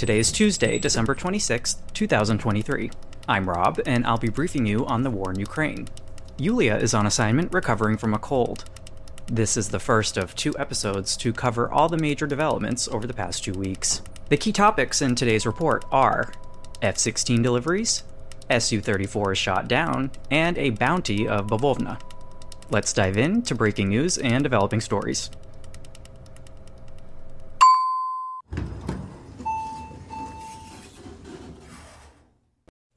Today is Tuesday, December 26, 2023. I'm Rob, and I'll be briefing you on the war in Ukraine. Yewleea is on assignment recovering from a cold. This is the first of two episodes to cover all the major developments over the past two weeks. The key topics in today's report are F 16 deliveries, Su 34 is shot down, and a bounty of Bavovna. Let's dive in to breaking news and developing stories.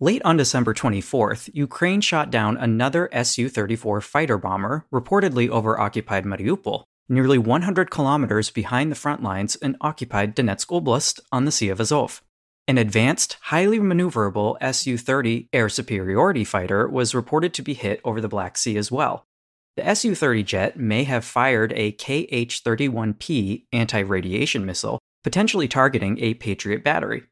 Late on December 24th, Ukraine shot down another Su 34 fighter bomber, reportedly over occupied Mariupol, nearly 100 kilometers behind the front lines in occupied Donetsk Oblast on the Sea of Azov. An advanced, highly maneuverable Su 30 air superiority fighter was reported to be hit over the Black Sea as well. The Su 30 jet may have fired a Kh 31P anti radiation missile, potentially targeting a Patriot battery.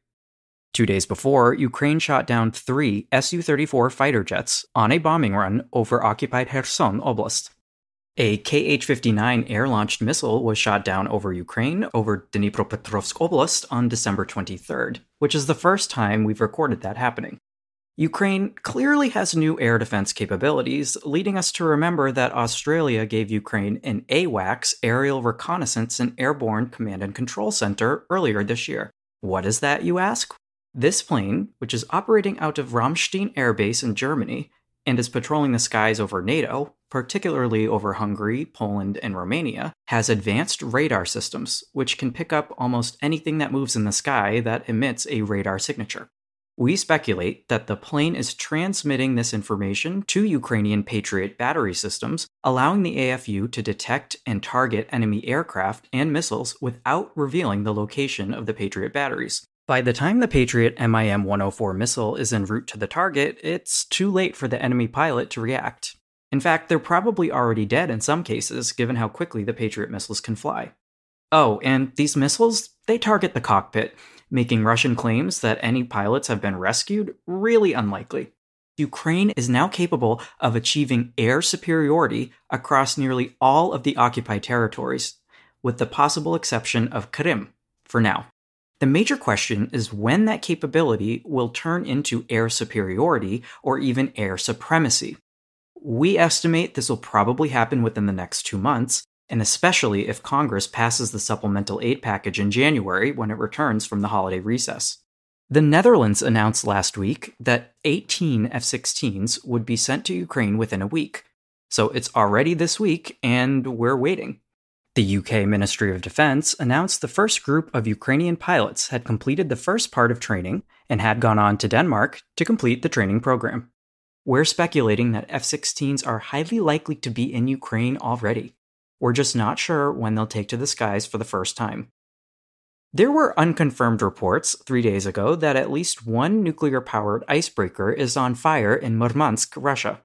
Two days before, Ukraine shot down three Su 34 fighter jets on a bombing run over occupied Kherson Oblast. A Kh 59 air launched missile was shot down over Ukraine over Dnipropetrovsk Oblast on December 23rd, which is the first time we've recorded that happening. Ukraine clearly has new air defense capabilities, leading us to remember that Australia gave Ukraine an AWACS Aerial Reconnaissance and Airborne Command and Control Center earlier this year. What is that, you ask? This plane, which is operating out of Ramstein Air Base in Germany and is patrolling the skies over NATO, particularly over Hungary, Poland, and Romania, has advanced radar systems which can pick up almost anything that moves in the sky that emits a radar signature. We speculate that the plane is transmitting this information to Ukrainian Patriot battery systems, allowing the AFU to detect and target enemy aircraft and missiles without revealing the location of the Patriot batteries. By the time the Patriot MIM 104 missile is en route to the target, it's too late for the enemy pilot to react. In fact, they're probably already dead in some cases, given how quickly the Patriot missiles can fly. Oh, and these missiles, they target the cockpit, making Russian claims that any pilots have been rescued really unlikely. Ukraine is now capable of achieving air superiority across nearly all of the occupied territories, with the possible exception of Krim, for now. The major question is when that capability will turn into air superiority or even air supremacy. We estimate this will probably happen within the next two months, and especially if Congress passes the supplemental aid package in January when it returns from the holiday recess. The Netherlands announced last week that 18 F 16s would be sent to Ukraine within a week. So it's already this week, and we're waiting. The UK Ministry of Defense announced the first group of Ukrainian pilots had completed the first part of training and had gone on to Denmark to complete the training program. We're speculating that F 16s are highly likely to be in Ukraine already. We're just not sure when they'll take to the skies for the first time. There were unconfirmed reports three days ago that at least one nuclear powered icebreaker is on fire in Murmansk, Russia.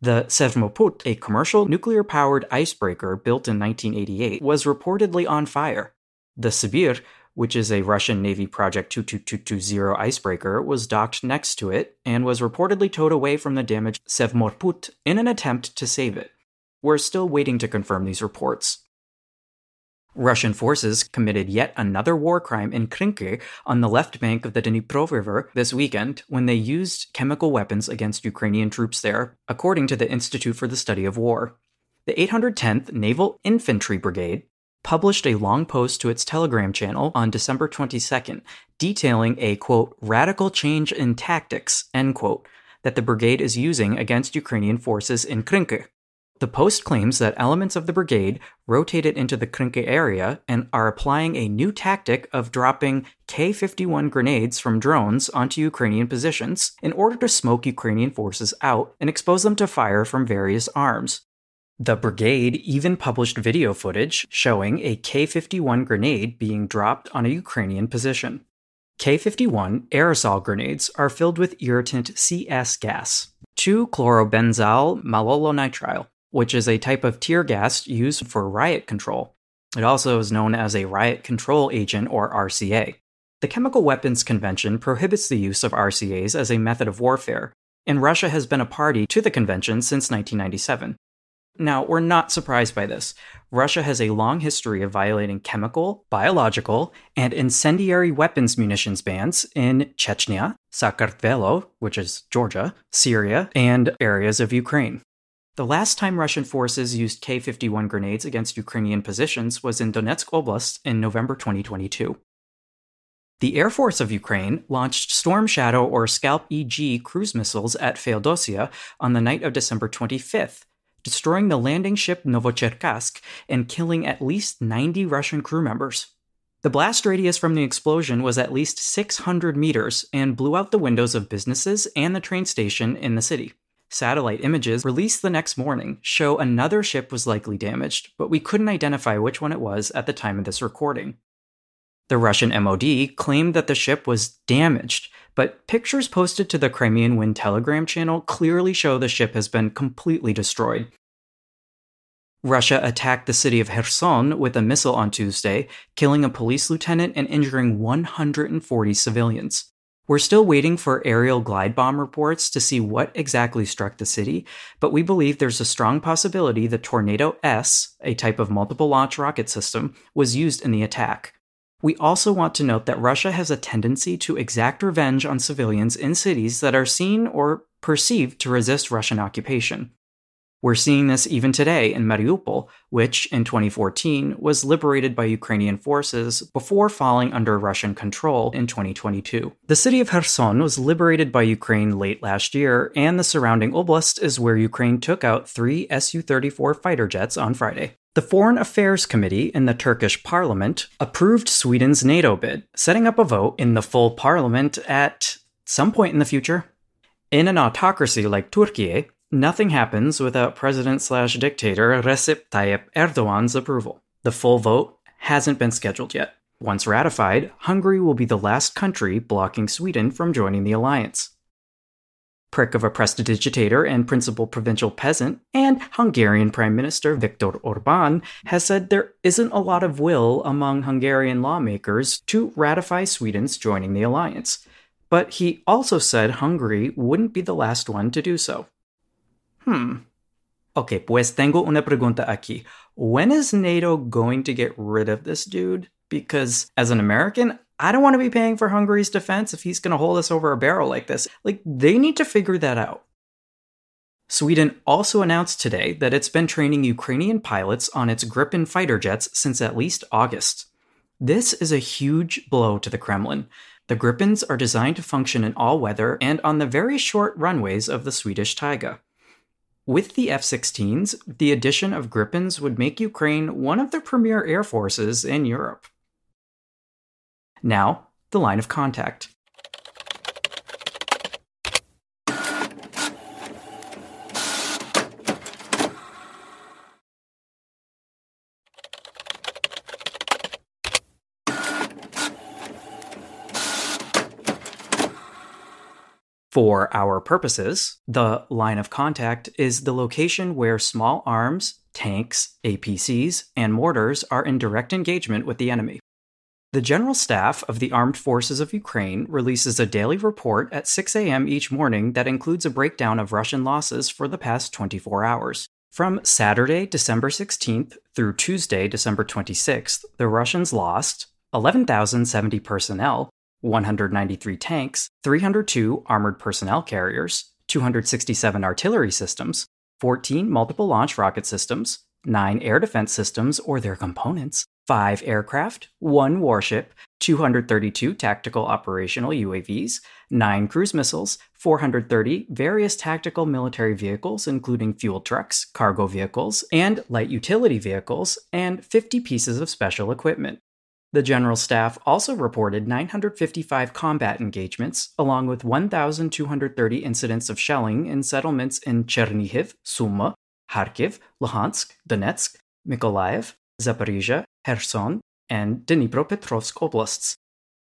The Sevmorput, a commercial nuclear powered icebreaker built in 1988, was reportedly on fire. The Sibir, which is a Russian Navy Project 22220 icebreaker, was docked next to it and was reportedly towed away from the damaged Sevmorput in an attempt to save it. We're still waiting to confirm these reports. Russian forces committed yet another war crime in Krynky on the left bank of the Dnipro River this weekend when they used chemical weapons against Ukrainian troops there, according to the Institute for the Study of War. The 810th Naval Infantry Brigade published a long post to its Telegram channel on December 22nd, detailing a quote, radical change in tactics, end quote, that the brigade is using against Ukrainian forces in Krynky. The Post claims that elements of the brigade rotated into the Krynky area and are applying a new tactic of dropping K 51 grenades from drones onto Ukrainian positions in order to smoke Ukrainian forces out and expose them to fire from various arms. The brigade even published video footage showing a K 51 grenade being dropped on a Ukrainian position. K 51 aerosol grenades are filled with irritant CS gas, 2 chlorobenzyl malonyl which is a type of tear gas used for riot control. It also is known as a riot control agent or RCA. The Chemical Weapons Convention prohibits the use of RCAs as a method of warfare, and Russia has been a party to the convention since 1997. Now, we're not surprised by this. Russia has a long history of violating chemical, biological, and incendiary weapons munitions bans in Chechnya, Sakartvelo, which is Georgia, Syria, and areas of Ukraine. The last time Russian forces used K 51 grenades against Ukrainian positions was in Donetsk Oblast in November 2022. The Air Force of Ukraine launched Storm Shadow or Scalp EG cruise missiles at Feodosia on the night of December 25th, destroying the landing ship Novocherkassk and killing at least 90 Russian crew members. The blast radius from the explosion was at least 600 meters and blew out the windows of businesses and the train station in the city. Satellite images released the next morning show another ship was likely damaged, but we couldn't identify which one it was at the time of this recording. The Russian MOD claimed that the ship was damaged, but pictures posted to the Crimean Wind Telegram channel clearly show the ship has been completely destroyed. Russia attacked the city of Kherson with a missile on Tuesday, killing a police lieutenant and injuring 140 civilians. We're still waiting for aerial glide bomb reports to see what exactly struck the city, but we believe there's a strong possibility the Tornado S, a type of multiple launch rocket system, was used in the attack. We also want to note that Russia has a tendency to exact revenge on civilians in cities that are seen or perceived to resist Russian occupation. We're seeing this even today in Mariupol, which in 2014 was liberated by Ukrainian forces before falling under Russian control in 2022. The city of Kherson was liberated by Ukraine late last year, and the surrounding oblast is where Ukraine took out three Su 34 fighter jets on Friday. The Foreign Affairs Committee in the Turkish parliament approved Sweden's NATO bid, setting up a vote in the full parliament at some point in the future. In an autocracy like Turkey, Nothing happens without President slash dictator Recep Tayyip Erdogan's approval. The full vote hasn't been scheduled yet. Once ratified, Hungary will be the last country blocking Sweden from joining the alliance. Prick of a prestidigitator and principal provincial peasant, and Hungarian Prime Minister Viktor Orban has said there isn't a lot of will among Hungarian lawmakers to ratify Sweden's joining the alliance. But he also said Hungary wouldn't be the last one to do so. Hmm. Ok, pues tengo una pregunta aquí. When is NATO going to get rid of this dude? Because as an American, I don't want to be paying for Hungary's defense if he's going to hold us over a barrel like this. Like, they need to figure that out. Sweden also announced today that it's been training Ukrainian pilots on its Gripen fighter jets since at least August. This is a huge blow to the Kremlin. The Gripens are designed to function in all weather and on the very short runways of the Swedish taiga. With the F 16s, the addition of Gripens would make Ukraine one of the premier air forces in Europe. Now, the line of contact. For our purposes, the line of contact is the location where small arms, tanks, APCs, and mortars are in direct engagement with the enemy. The General Staff of the Armed Forces of Ukraine releases a daily report at 6 a.m. each morning that includes a breakdown of Russian losses for the past 24 hours. From Saturday, December 16th through Tuesday, December 26th, the Russians lost 11,070 personnel, 193 tanks, 302 armored personnel carriers, 267 artillery systems, 14 multiple launch rocket systems, 9 air defense systems or their components, 5 aircraft, 1 warship, 232 tactical operational UAVs, 9 cruise missiles, 430 various tactical military vehicles, including fuel trucks, cargo vehicles, and light utility vehicles, and 50 pieces of special equipment. The General Staff also reported 955 combat engagements, along with 1,230 incidents of shelling in settlements in Chernihiv, Sumy, Kharkiv, Luhansk, Donetsk, Mykolaiv, Zaporizhia, Kherson, and Dnipropetrovsk oblasts.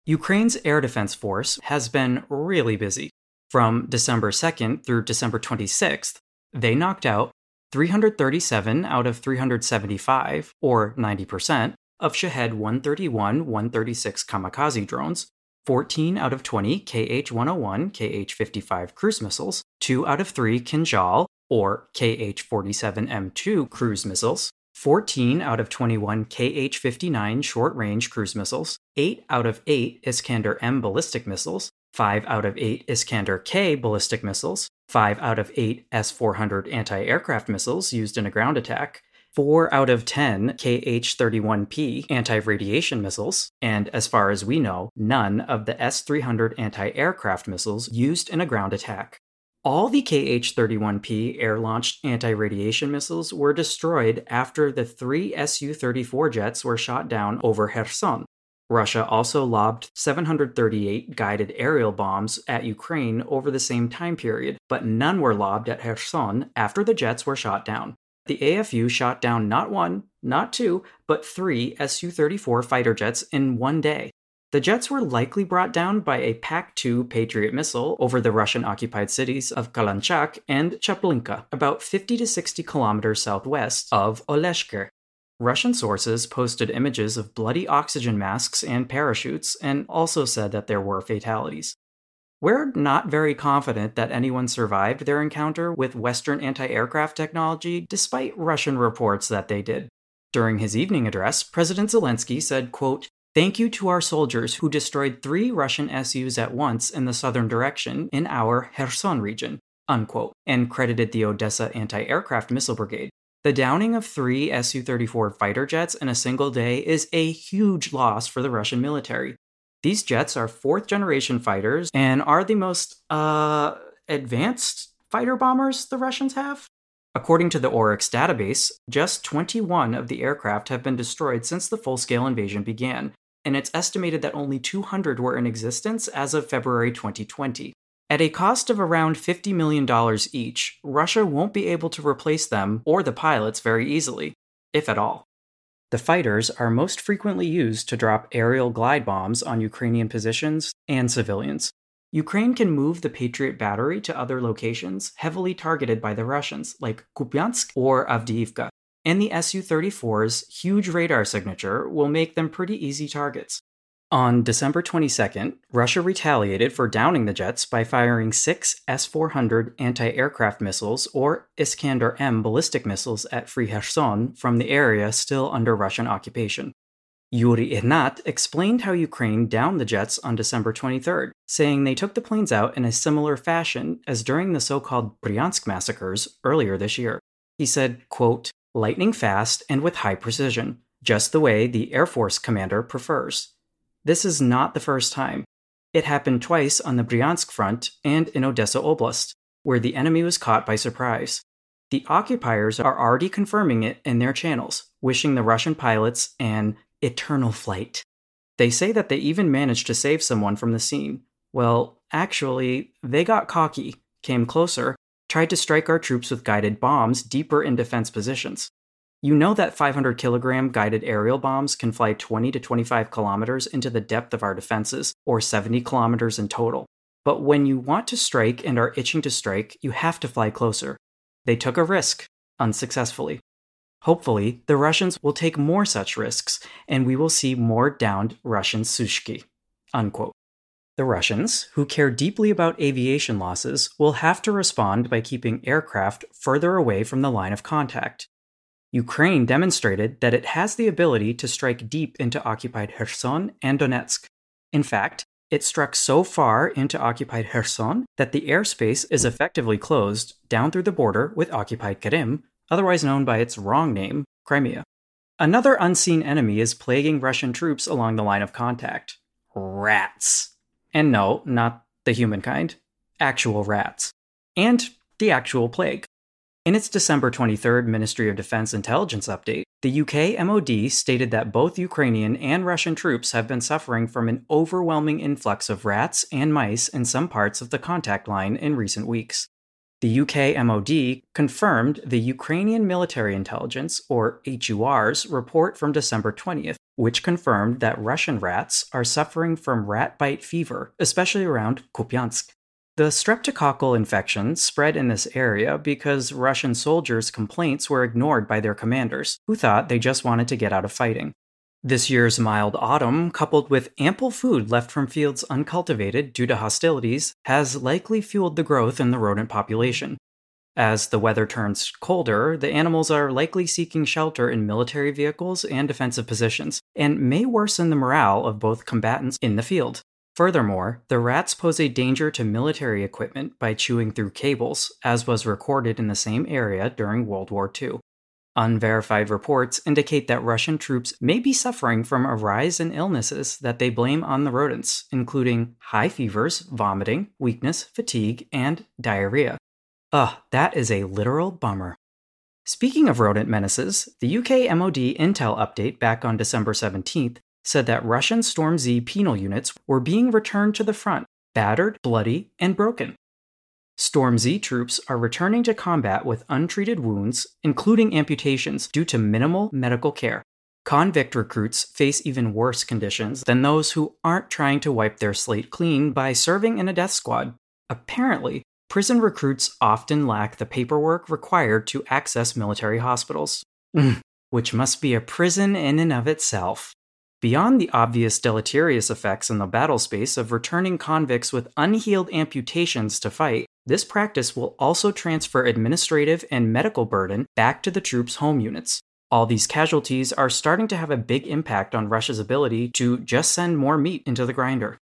Ukraine's air defense force has been really busy. From December 2nd through December 26th, they knocked out 337 out of 375, or 90%, of Shahed 131 136 kamikaze drones, 14 out of 20 KH 101 KH 55 cruise missiles, 2 out of 3 Kinjal or KH 47M2 cruise missiles, 14 out of 21 KH 59 short range cruise missiles, 8 out of 8 Iskander M ballistic missiles, 5 out of 8 Iskander K ballistic missiles, 5 out of 8 S 400 anti aircraft missiles used in a ground attack, 4 out of 10 KH 31P anti radiation missiles, and as far as we know, none of the S 300 anti aircraft missiles used in a ground attack. All the KH 31P air launched anti radiation missiles were destroyed after the three Su 34 jets were shot down over Kherson, Russia also lobbed 738 guided aerial bombs at Ukraine over the same time period, but none were lobbed at Kherson after the jets were shot down. The AFU shot down not one, not two, but three Su 34 fighter jets in one day. The jets were likely brought down by a PAC 2 Patriot missile over the Russian occupied cities of Kalanchak and Chaplinka, about 50 to 60 kilometers southwest of Oleshke. Russian sources posted images of bloody oxygen masks and parachutes and also said that there were fatalities. We're not very confident that anyone survived their encounter with Western anti aircraft technology, despite Russian reports that they did. During his evening address, President Zelensky said, quote, Thank you to our soldiers who destroyed three Russian SUs at once in the southern direction in our Kherson region, unquote, and credited the Odessa anti aircraft missile brigade. The downing of three Su 34 fighter jets in a single day is a huge loss for the Russian military. These jets are fourth generation fighters and are the most uh, advanced fighter bombers the Russians have. According to the Oryx database, just 21 of the aircraft have been destroyed since the full scale invasion began, and it's estimated that only 200 were in existence as of February 2020. At a cost of around $50 million each, Russia won't be able to replace them or the pilots very easily, if at all. The fighters are most frequently used to drop aerial glide bombs on Ukrainian positions and civilians. Ukraine can move the Patriot battery to other locations heavily targeted by the Russians, like Kupiansk or Avdiivka, and the Su 34's huge radar signature will make them pretty easy targets. On December 22nd, Russia retaliated for downing the jets by firing six S 400 anti aircraft missiles or Iskander M ballistic missiles at Free Kherson from the area still under Russian occupation. Yuri Ihnat explained how Ukraine downed the jets on December 23rd, saying they took the planes out in a similar fashion as during the so called Bryansk massacres earlier this year. He said, quote, lightning fast and with high precision, just the way the Air Force commander prefers. This is not the first time. It happened twice on the Bryansk front and in Odessa Oblast, where the enemy was caught by surprise. The occupiers are already confirming it in their channels, wishing the Russian pilots an eternal flight. They say that they even managed to save someone from the scene. Well, actually, they got cocky, came closer, tried to strike our troops with guided bombs deeper in defense positions. You know that 500 kilogram guided aerial bombs can fly 20 to 25 kilometers into the depth of our defenses, or 70 kilometers in total. But when you want to strike and are itching to strike, you have to fly closer. They took a risk, unsuccessfully. Hopefully, the Russians will take more such risks, and we will see more downed Russian Sushki. Unquote. The Russians, who care deeply about aviation losses, will have to respond by keeping aircraft further away from the line of contact. Ukraine demonstrated that it has the ability to strike deep into occupied Kherson and Donetsk. In fact, it struck so far into occupied Kherson that the airspace is effectively closed down through the border with occupied Krim, otherwise known by its wrong name, Crimea. Another unseen enemy is plaguing Russian troops along the line of contact rats. And no, not the humankind, actual rats. And the actual plague. In its December 23rd Ministry of Defense intelligence update, the UK MOD stated that both Ukrainian and Russian troops have been suffering from an overwhelming influx of rats and mice in some parts of the contact line in recent weeks. The UK MOD confirmed the Ukrainian Military Intelligence, or HUR's, report from December 20th, which confirmed that Russian rats are suffering from rat bite fever, especially around Kupiansk. The streptococcal infection spread in this area because Russian soldiers' complaints were ignored by their commanders, who thought they just wanted to get out of fighting. This year's mild autumn, coupled with ample food left from fields uncultivated due to hostilities, has likely fueled the growth in the rodent population. As the weather turns colder, the animals are likely seeking shelter in military vehicles and defensive positions, and may worsen the morale of both combatants in the field. Furthermore, the rats pose a danger to military equipment by chewing through cables, as was recorded in the same area during World War II. Unverified reports indicate that Russian troops may be suffering from a rise in illnesses that they blame on the rodents, including high fevers, vomiting, weakness, fatigue, and diarrhea. Ugh, that is a literal bummer. Speaking of rodent menaces, the UK MOD intel update back on December 17th said that Russian Storm Z penal units were being returned to the front, battered, bloody, and broken. Storm Z troops are returning to combat with untreated wounds, including amputations, due to minimal medical care. Convict recruits face even worse conditions than those who aren't trying to wipe their slate clean by serving in a death squad. Apparently, prison recruits often lack the paperwork required to access military hospitals, which must be a prison in and of itself. Beyond the obvious deleterious effects in the battle space of returning convicts with unhealed amputations to fight, this practice will also transfer administrative and medical burden back to the troops' home units. All these casualties are starting to have a big impact on Russia's ability to just send more meat into the grinder.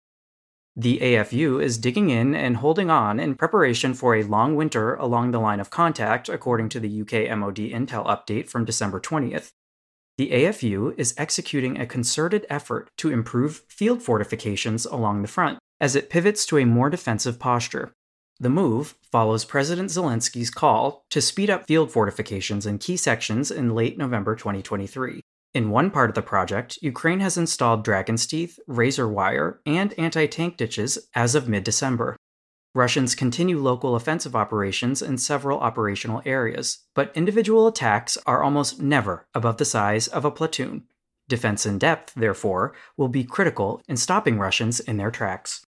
The AFU is digging in and holding on in preparation for a long winter along the line of contact, according to the UK MOD intel update from December 20th. The AFU is executing a concerted effort to improve field fortifications along the front as it pivots to a more defensive posture. The move follows President Zelensky's call to speed up field fortifications in key sections in late November 2023. In one part of the project, Ukraine has installed Dragon's Teeth, razor wire, and anti tank ditches as of mid December. Russians continue local offensive operations in several operational areas, but individual attacks are almost never above the size of a platoon. Defense in depth, therefore, will be critical in stopping Russians in their tracks.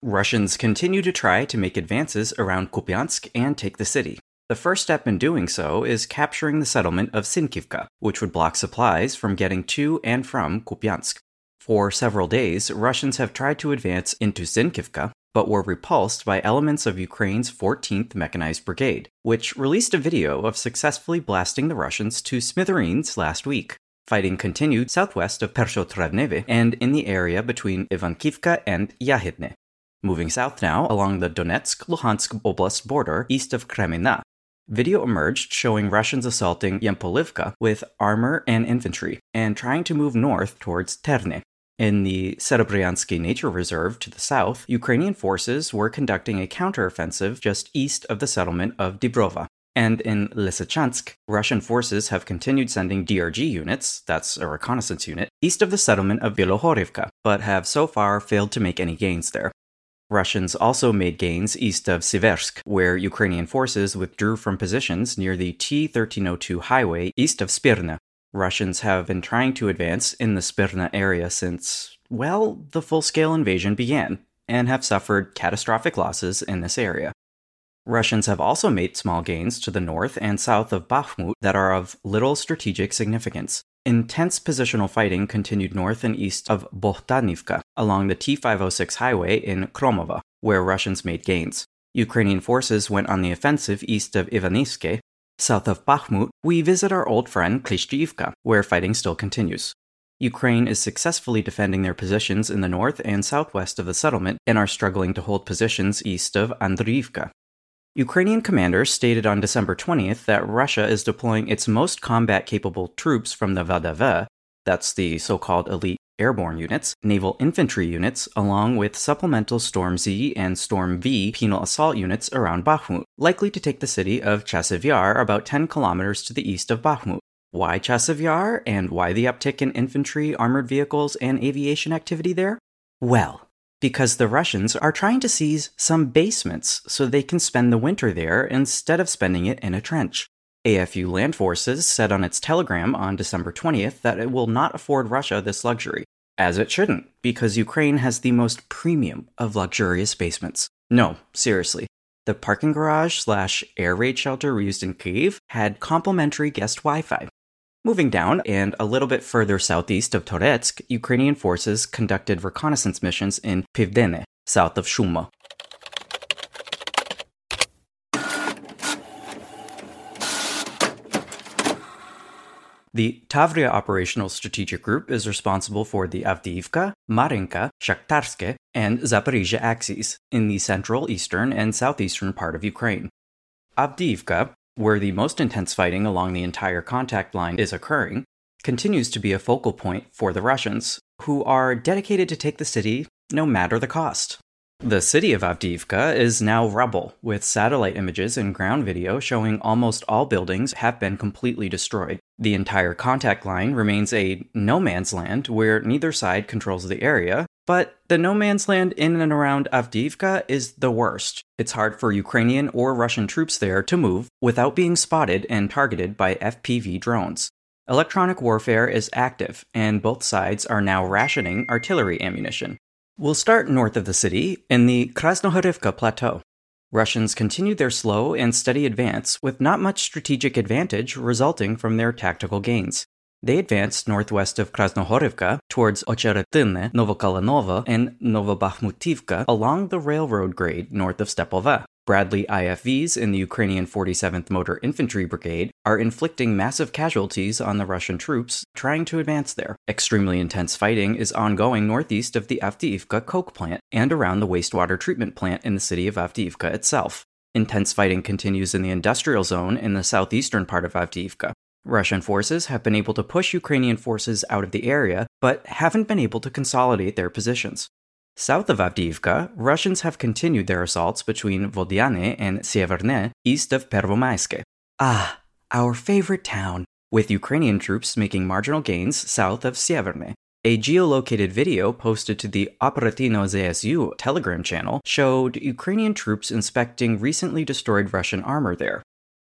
Russians continue to try to make advances around Kupiansk and take the city. The first step in doing so is capturing the settlement of Sinkivka, which would block supplies from getting to and from Kupiansk. For several days, Russians have tried to advance into Sinkivka, but were repulsed by elements of Ukraine's 14th Mechanized Brigade, which released a video of successfully blasting the Russians to smithereens last week. Fighting continued southwest of Pershotravneve and in the area between Ivankivka and Yahidne. Moving south now along the Donetsk Luhansk Oblast border east of Kreminna. Video emerged showing Russians assaulting Yampolivka with armor and infantry and trying to move north towards Terne. In the Serebryansky Nature Reserve to the south, Ukrainian forces were conducting a counteroffensive just east of the settlement of Dibrova. And in Lysychansk, Russian forces have continued sending DRG units, that's a reconnaissance unit, east of the settlement of Bilohorivka, but have so far failed to make any gains there. Russians also made gains east of Siversk, where Ukrainian forces withdrew from positions near the T 1302 highway east of Spirna. Russians have been trying to advance in the Spirna area since, well, the full scale invasion began, and have suffered catastrophic losses in this area. Russians have also made small gains to the north and south of Bakhmut that are of little strategic significance. Intense positional fighting continued north and east of Bohdanivka along the T506 highway in Kromova, where Russians made gains. Ukrainian forces went on the offensive east of Ivanivske. South of Bakhmut, we visit our old friend Klishchiivka, where fighting still continues. Ukraine is successfully defending their positions in the north and southwest of the settlement and are struggling to hold positions east of Andriivka. Ukrainian commanders stated on December 20th that Russia is deploying its most combat capable troops from the VDV, that's the so called elite airborne units, naval infantry units, along with supplemental Storm Z and Storm V penal assault units around Bakhmut, likely to take the city of Chasiv Yar about 10 kilometers to the east of Bakhmut. Why Chasiv Yar, and why the uptick in infantry, armored vehicles, and aviation activity there? Well, because the Russians are trying to seize some basements so they can spend the winter there instead of spending it in a trench. AFU Land Forces said on its telegram on December 20th that it will not afford Russia this luxury, as it shouldn't, because Ukraine has the most premium of luxurious basements. No, seriously. The parking garage slash air raid shelter we used in Kyiv had complimentary guest Wi Fi. Moving down and a little bit further southeast of Toretsk, Ukrainian forces conducted reconnaissance missions in Pivdenne, south of Shumo. The Tavria Operational Strategic Group is responsible for the Avdiivka, Marinka, Shakhtarske, and Zaporizhia axes in the central, eastern, and southeastern part of Ukraine. Avdiivka, where the most intense fighting along the entire contact line is occurring, continues to be a focal point for the Russians, who are dedicated to take the city no matter the cost. The city of Avdiivka is now rubble, with satellite images and ground video showing almost all buildings have been completely destroyed. The entire contact line remains a no man's land where neither side controls the area, but the no man's land in and around Avdiivka is the worst. It's hard for Ukrainian or Russian troops there to move without being spotted and targeted by FPV drones. Electronic warfare is active, and both sides are now rationing artillery ammunition. We'll start north of the city, in the Krasnohorivka Plateau. Russians continued their slow and steady advance with not much strategic advantage resulting from their tactical gains. They advanced northwest of Krasnohorivka towards Ocheretine, Novokalynove, and Novobakhmutivka along the railroad grade north of Stepove. Bradley IFVs in the Ukrainian 47th Motor Infantry Brigade are inflicting massive casualties on the Russian troops trying to advance there. Extremely intense fighting is ongoing northeast of the Avdiivka coke plant and around the wastewater treatment plant in the city of Avdiivka itself. Intense fighting continues in the industrial zone in the southeastern part of Avdiivka. Russian forces have been able to push Ukrainian forces out of the area, but haven't been able to consolidate their positions. South of Avdiivka, Russians have continued their assaults between Vodyane and Sieverne, east of Pervomaiske. Ah, our favorite town, with Ukrainian troops making marginal gains south of Sieverne. A geolocated video posted to the Operatino ZSU Telegram channel showed Ukrainian troops inspecting recently destroyed Russian armor there.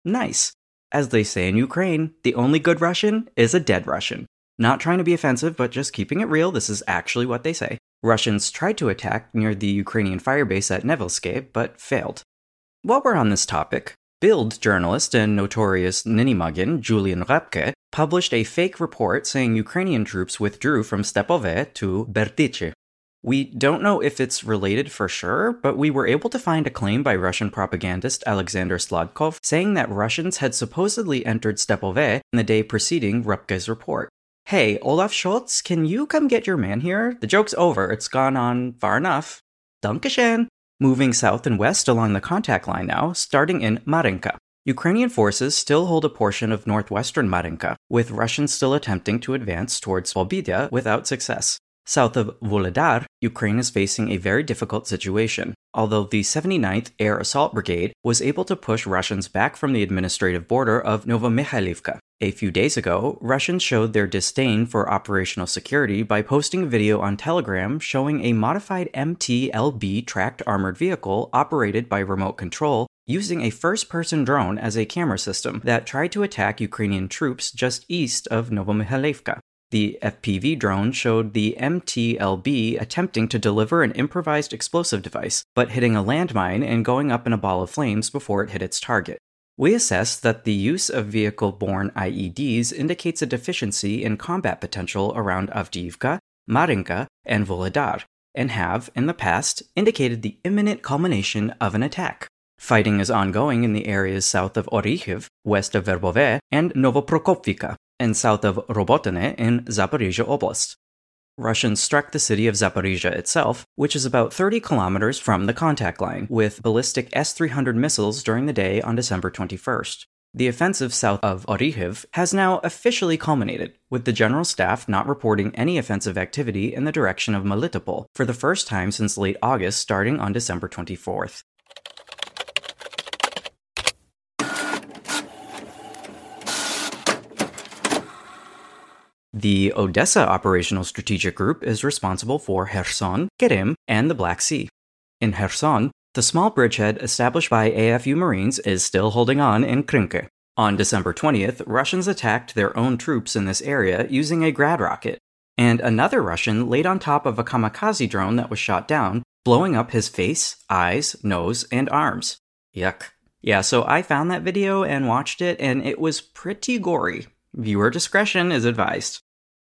Nice. As they say in Ukraine, the only good Russian is a dead Russian. Not trying to be offensive, but just keeping it real, this is actually what they say. Russians tried to attack near the Ukrainian firebase at Nevelske, but failed. While we're on this topic, Bild journalist and notorious Ninimagin Julian Röpcke published a fake report saying Ukrainian troops withdrew from Stepove to Berdychi. We don't know if it's related for sure, but we were able to find a claim by Russian propagandist Alexander Sladkov saying that Russians had supposedly entered Stepove in the day preceding Röpcke's report. Hey, Olaf Scholz, can you come get your man here? The joke's over. It's gone on far enough. Dankeschön. Moving south and west along the contact line now, starting in Marinka. Ukrainian forces still hold a portion of northwestern Marinka, with Russians still attempting to advance towards Svobodia without success. South of Vuhledar, Ukraine is facing a very difficult situation. Although the 79th Air Assault Brigade was able to push Russians back from the administrative border of Novomikhailivka. A few days ago, Russians showed their disdain for operational security by posting a video on Telegram showing a modified MT-LB tracked armored vehicle operated by remote control using a first person drone as a camera system that tried to attack Ukrainian troops just east of Novomikhailivka. The FPV drone showed the MT-LB attempting to deliver an improvised explosive device, but hitting a landmine and going up in a ball of flames before it hit its target. We assess that the use of vehicle borne IEDs indicates a deficiency in combat potential around Avdiivka, Marinka, and Vuhledar, and have, in the past, indicated the imminent culmination of an attack. Fighting is ongoing in the areas south of Orikhiv, west of Verbove, and Novoprokopivka, and south of Robotyne in Zaporizhia Oblast. Russians struck the city of Zaporizhia itself, which is about 30 kilometers from the contact line, with ballistic S 300 missiles during the day on December 21st. The offensive south of Orikhiv has now officially culminated, with the general staff not reporting any offensive activity in the direction of Melitopol for the first time since late August, starting on December 24th. The Odessa Operational Strategic Group is responsible for Kherson, Krim, and the Black Sea. In Kherson, the small bridgehead established by AFU Marines is still holding on in Krynke. On December 20th, Russians attacked their own troops in this area using a grad rocket, and another Russian laid on top of a kamikaze drone that was shot down, blowing up his face, eyes, nose, and arms. Yuck. Yeah, so I found that video and watched it, and it was pretty gory. Viewer discretion is advised.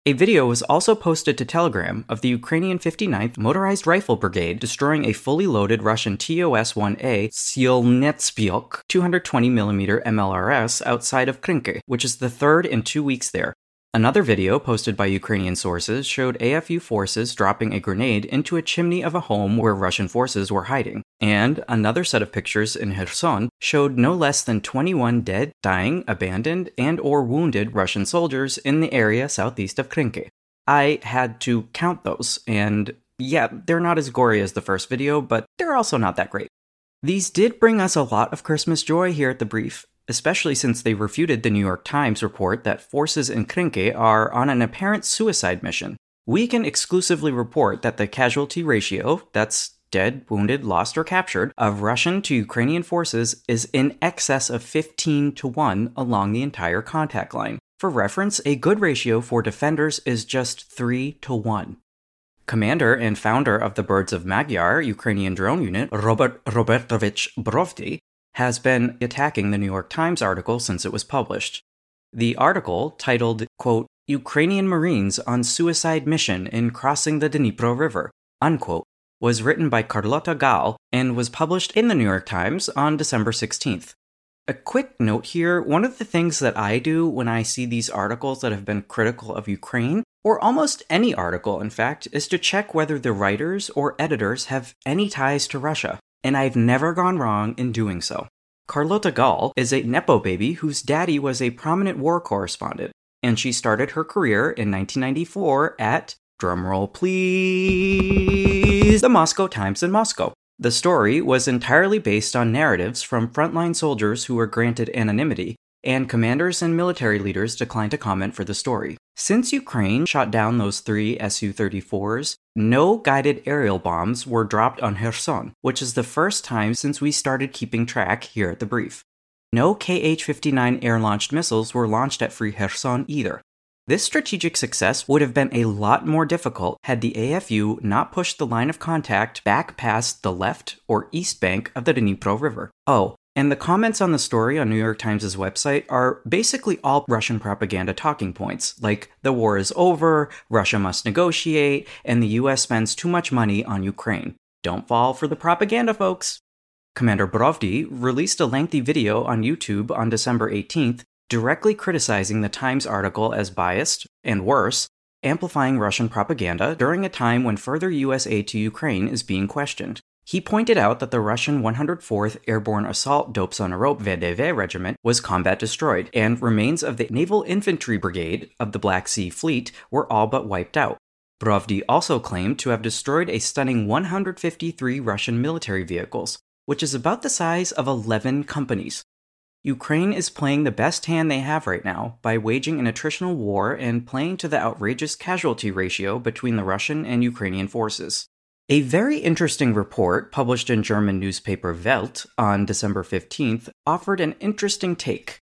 A video was also posted to Telegram of the Ukrainian 59th Motorized Rifle Brigade destroying a fully loaded Russian TOS 1A Solntsepyok 220mm MLRS outside of Krinky, which is the third in two weeks there. Another video posted by Ukrainian sources showed AFU forces dropping a grenade into a chimney of a home where Russian forces were hiding. And another set of pictures in Kherson showed no less than 21 dead, dying, abandoned, and or wounded Russian soldiers in the area southeast of Krinky. I had to count those, and yeah, they're not as gory as the first video, but they're also not that great. These did bring us a lot of Christmas joy here at the brief, especially since they refuted the New York Times report that forces in Krinky are on an apparent suicide mission. We can exclusively report that the casualty ratio, that's dead, wounded, lost, or captured, of Russian to Ukrainian forces is in excess of 15 to 1 along the entire contact line. For reference, a good ratio for defenders is just 3 to 1. Commander and founder of the Birds of Magyar Ukrainian drone unit, Robert Robertovich Brovdy, has been attacking the New York Times article since it was published. The article, titled, quote, Ukrainian Marines on Suicide Mission in Crossing the Dnipro River, unquote, was written by Carlotta Gall and was published in the New York Times on December 16th. A quick note here one of the things that I do when I see these articles that have been critical of Ukraine, or almost any article in fact, is to check whether the writers or editors have any ties to Russia and I've never gone wrong in doing so. Carlotta Gall is a Nepo baby whose daddy was a prominent war correspondent, and she started her career in 1994 at, drumroll please, the Moscow Times in Moscow. The story was entirely based on narratives from frontline soldiers who were granted anonymity and commanders and military leaders declined to comment for the story. Since Ukraine shot down those three Su 34s, no guided aerial bombs were dropped on Kherson, which is the first time since we started keeping track here at the brief. No Kh 59 air launched missiles were launched at Free Kherson either. This strategic success would have been a lot more difficult had the AFU not pushed the line of contact back past the left or east bank of the Dnipro River. Oh, and the comments on the story on New York Times' website are basically all Russian propaganda talking points, like the war is over, Russia must negotiate, and the US spends too much money on Ukraine. Don't fall for the propaganda, folks. Commander Brovdi released a lengthy video on YouTube on December 18th, directly criticizing the Times article as biased, and worse, amplifying Russian propaganda during a time when further US aid to Ukraine is being questioned. He pointed out that the Russian 104th Airborne Assault Dopes on a Rope VDV regiment was combat destroyed, and remains of the Naval Infantry Brigade of the Black Sea Fleet were all but wiped out. Brovdi also claimed to have destroyed a stunning 153 Russian military vehicles, which is about the size of 11 companies. Ukraine is playing the best hand they have right now by waging an attritional war and playing to the outrageous casualty ratio between the Russian and Ukrainian forces. A very interesting report published in German newspaper Welt on December 15th offered an interesting take.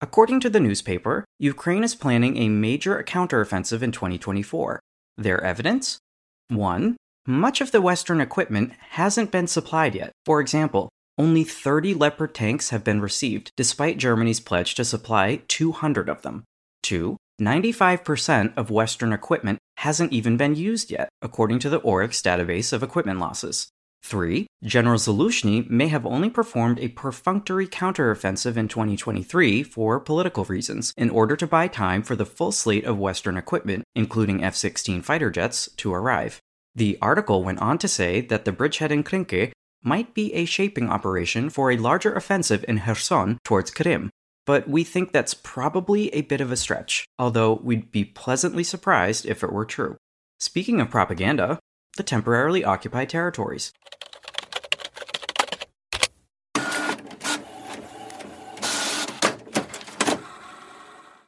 According to the newspaper, Ukraine is planning a major counteroffensive in 2024. Their evidence? 1. Much of the Western equipment hasn't been supplied yet. For example, only 30 Leopard tanks have been received, despite Germany's pledge to supply 200 of them. 2. 95% of Western equipment hasn't even been used yet, according to the Oryx database of equipment losses. 3. General Zaluzhny may have only performed a perfunctory counteroffensive in 2023 for political reasons, in order to buy time for the full slate of Western equipment, including F 16 fighter jets, to arrive. The article went on to say that the bridgehead in Krinky might be a shaping operation for a larger offensive in Kherson towards Krim, but we think that's probably a bit of a stretch, although we'd be pleasantly surprised if it were true. Speaking of propaganda, the temporarily occupied territories.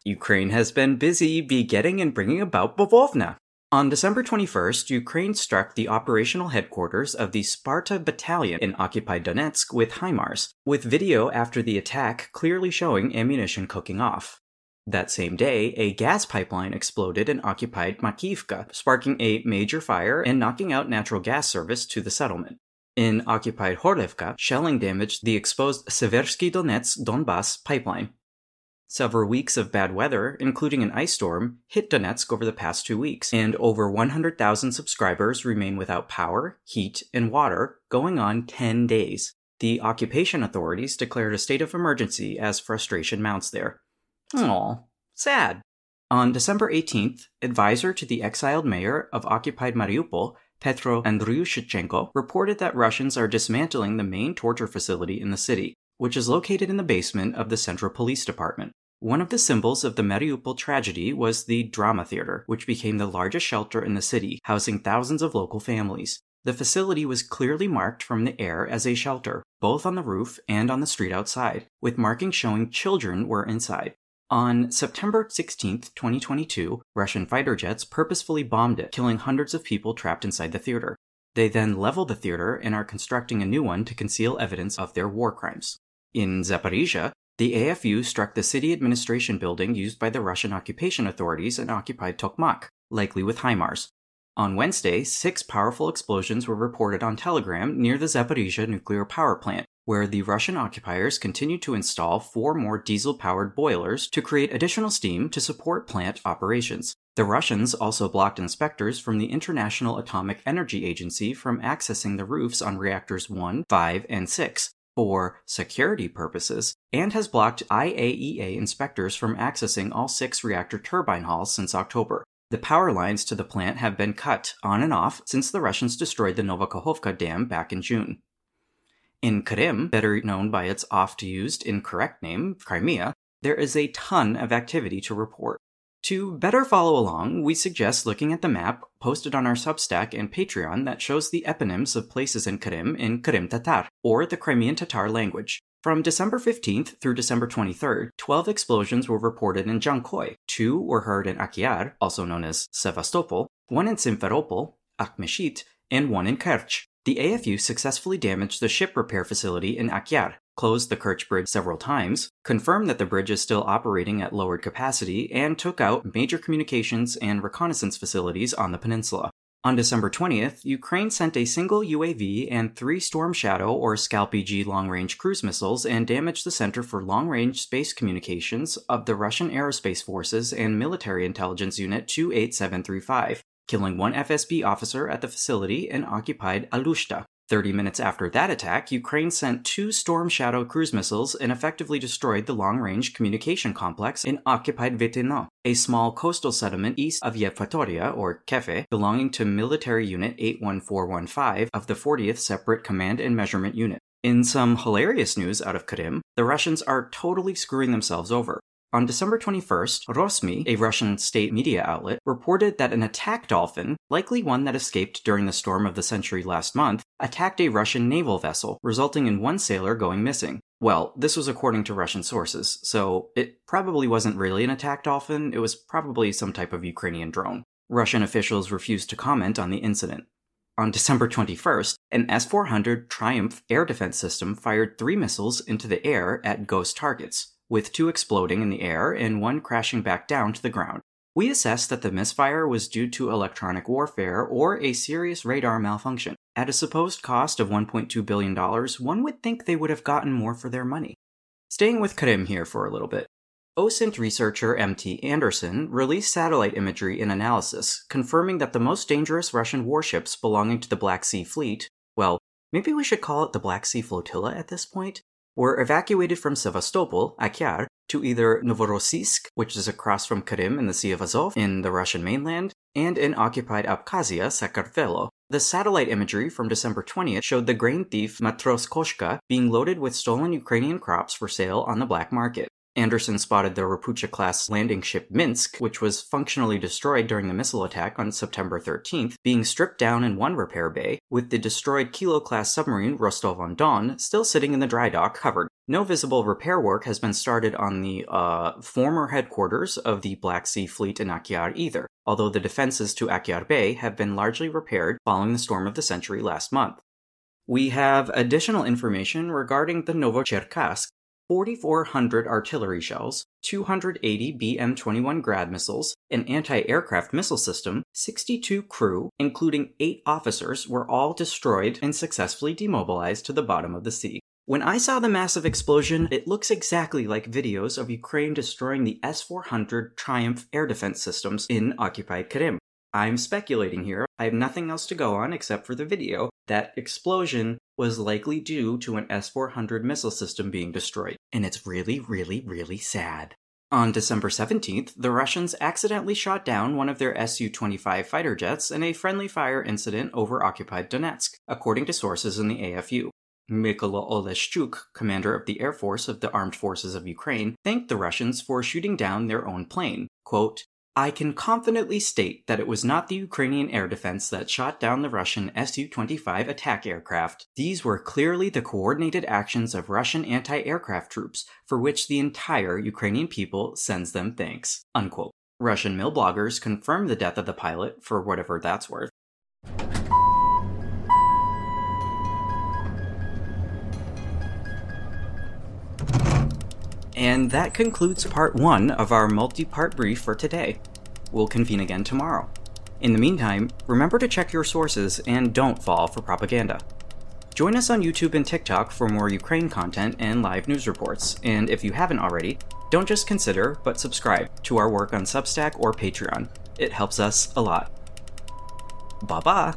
Ukraine has been busy begetting and bringing about Bavovna. On December 21st, Ukraine struck the operational headquarters of the Sparta Battalion in occupied Donetsk with HIMARS, with video after the attack clearly showing ammunition cooking off. That same day, a gas pipeline exploded in occupied Makivka, sparking a major fire and knocking out natural gas service to the settlement. In occupied Horlivka, shelling damaged the exposed Seversky Donetsk Donbass pipeline. Several weeks of bad weather, including an ice storm, hit Donetsk over the past two weeks, and over 100,000 subscribers remain without power, heat, and water, going on 10 days. The occupation authorities declared a state of emergency as frustration mounts there. Aw, sad. On December 18th, advisor to the exiled mayor of occupied Mariupol, Petro Andriushchenko, reported that Russians are dismantling the main torture facility in the city, which is located in the basement of the Central Police Department. One of the symbols of the Mariupol tragedy was the Drama Theater, which became the largest shelter in the city, housing thousands of local families. The facility was clearly marked from the air as a shelter, both on the roof and on the street outside, with markings showing children were inside. On September 16, 2022, Russian fighter jets purposefully bombed it, killing hundreds of people trapped inside the theater. They then leveled the theater and are constructing a new one to conceal evidence of their war crimes. In Zaporizhia, the AFU struck the city administration building used by the Russian occupation authorities and occupied Tokmak, likely with HIMARS. On Wednesday, six powerful explosions were reported on Telegram near the Zaporizhia nuclear power plant, where the Russian occupiers continued to install four more diesel powered boilers to create additional steam to support plant operations. The Russians also blocked inspectors from the International Atomic Energy Agency from accessing the roofs on reactors 1, 5, and 6, for security purposes and has blocked IAEA inspectors from accessing all six reactor turbine halls since October. The power lines to the plant have been cut on and off since the Russians destroyed the Nova Kakhovka Dam back in June. In Krim, better known by its oft used incorrect name, Crimea, there is a ton of activity to report. To better follow along, we suggest looking at the map posted on our Substack and Patreon that shows the eponyms of places in Krim in Krim Tatar, or the Crimean Tatar language. From December 15th through December 23rd, 12 explosions were reported in Jankoy. Two were heard in Akiar, also known as Sevastopol, one in Simferopol, Akhmeshit, and one in Kerch. The AFU successfully damaged the ship repair facility in Akiar, closed the Kerch Bridge several times, confirmed that the bridge is still operating at lowered capacity, and took out major communications and reconnaissance facilities on the peninsula. On December 20th, Ukraine sent a single UAV and three Storm Shadow or Scalp EG long range cruise missiles and damaged the Center for Long Range Space Communications of the Russian Aerospace Forces and Military Intelligence Unit 28735, killing one FSB officer at the facility and occupied Alushta. 30 minutes after that attack, Ukraine sent two Storm Shadow cruise missiles and effectively destroyed the long range communication complex in occupied Vetino, a small coastal settlement east of Yevpatoria, or Kefe, belonging to Military Unit 81415 of the 40th Separate Command and Measurement Unit. In some hilarious news out of Krim, the Russians are totally screwing themselves over. On December 21st, Rosmi, a Russian state media outlet, reported that an attack dolphin, likely one that escaped during the storm of the century last month, attacked a Russian naval vessel, resulting in one sailor going missing. Well, this was according to Russian sources, so it probably wasn't really an attack dolphin, it was probably some type of Ukrainian drone. Russian officials refused to comment on the incident. On December 21st, an S 400 Triumph air defense system fired three missiles into the air at ghost targets with two exploding in the air and one crashing back down to the ground. We assessed that the misfire was due to electronic warfare or a serious radar malfunction. At a supposed cost of $1.2 billion, one one would think they would have gotten more for their money. Staying with Krim here for a little bit. OSINT researcher MT Anderson released satellite imagery and analysis confirming that the most dangerous Russian warships belonging to the Black Sea Fleet, well, maybe we should call it the Black Sea Flotilla at this point, were evacuated from Sevastopol, Akiar, to either Novorossiysk, which is across from Krim in the Sea of Azov in the Russian mainland, and in occupied Abkhazia, Sakartvelo. The satellite imagery from December 20th showed the grain thief Matros Koshka being loaded with stolen Ukrainian crops for sale on the black market. Anderson spotted the Ropucha class landing ship Minsk, which was functionally destroyed during the missile attack on September 13th, being stripped down in one repair bay, with the destroyed Kilo class submarine Rostov on Don still sitting in the dry dock covered. No visible repair work has been started on the uh, former headquarters of the Black Sea Fleet in Akiar either, although the defenses to Akiar Bay have been largely repaired following the storm of the century last month. We have additional information regarding the Novocherkassk 4,400 artillery shells, 280 BM 21 Grad missiles, an anti aircraft missile system, 62 crew, including 8 officers, were all destroyed and successfully demobilized to the bottom of the sea. When I saw the massive explosion, it looks exactly like videos of Ukraine destroying the S 400 Triumph air defense systems in occupied Krim. I'm speculating here, I have nothing else to go on except for the video. That explosion was likely due to an S 400 missile system being destroyed, and it's really, really, really sad. On December 17th, the Russians accidentally shot down one of their Su 25 fighter jets in a friendly fire incident over occupied Donetsk, according to sources in the AFU. Mykola Oleshchuk, commander of the Air Force of the Armed Forces of Ukraine, thanked the Russians for shooting down their own plane. Quote, I can confidently state that it was not the Ukrainian air defense that shot down the Russian Su 25 attack aircraft. These were clearly the coordinated actions of Russian anti aircraft troops, for which the entire Ukrainian people sends them thanks. Unquote. Russian mil bloggers confirmed the death of the pilot, for whatever that's worth. And that concludes part one of our multi part brief for today. We'll convene again tomorrow. In the meantime, remember to check your sources and don't fall for propaganda. Join us on YouTube and TikTok for more Ukraine content and live news reports, and if you haven't already, don't just consider, but subscribe to our work on Substack or Patreon. It helps us a lot. Bye bye!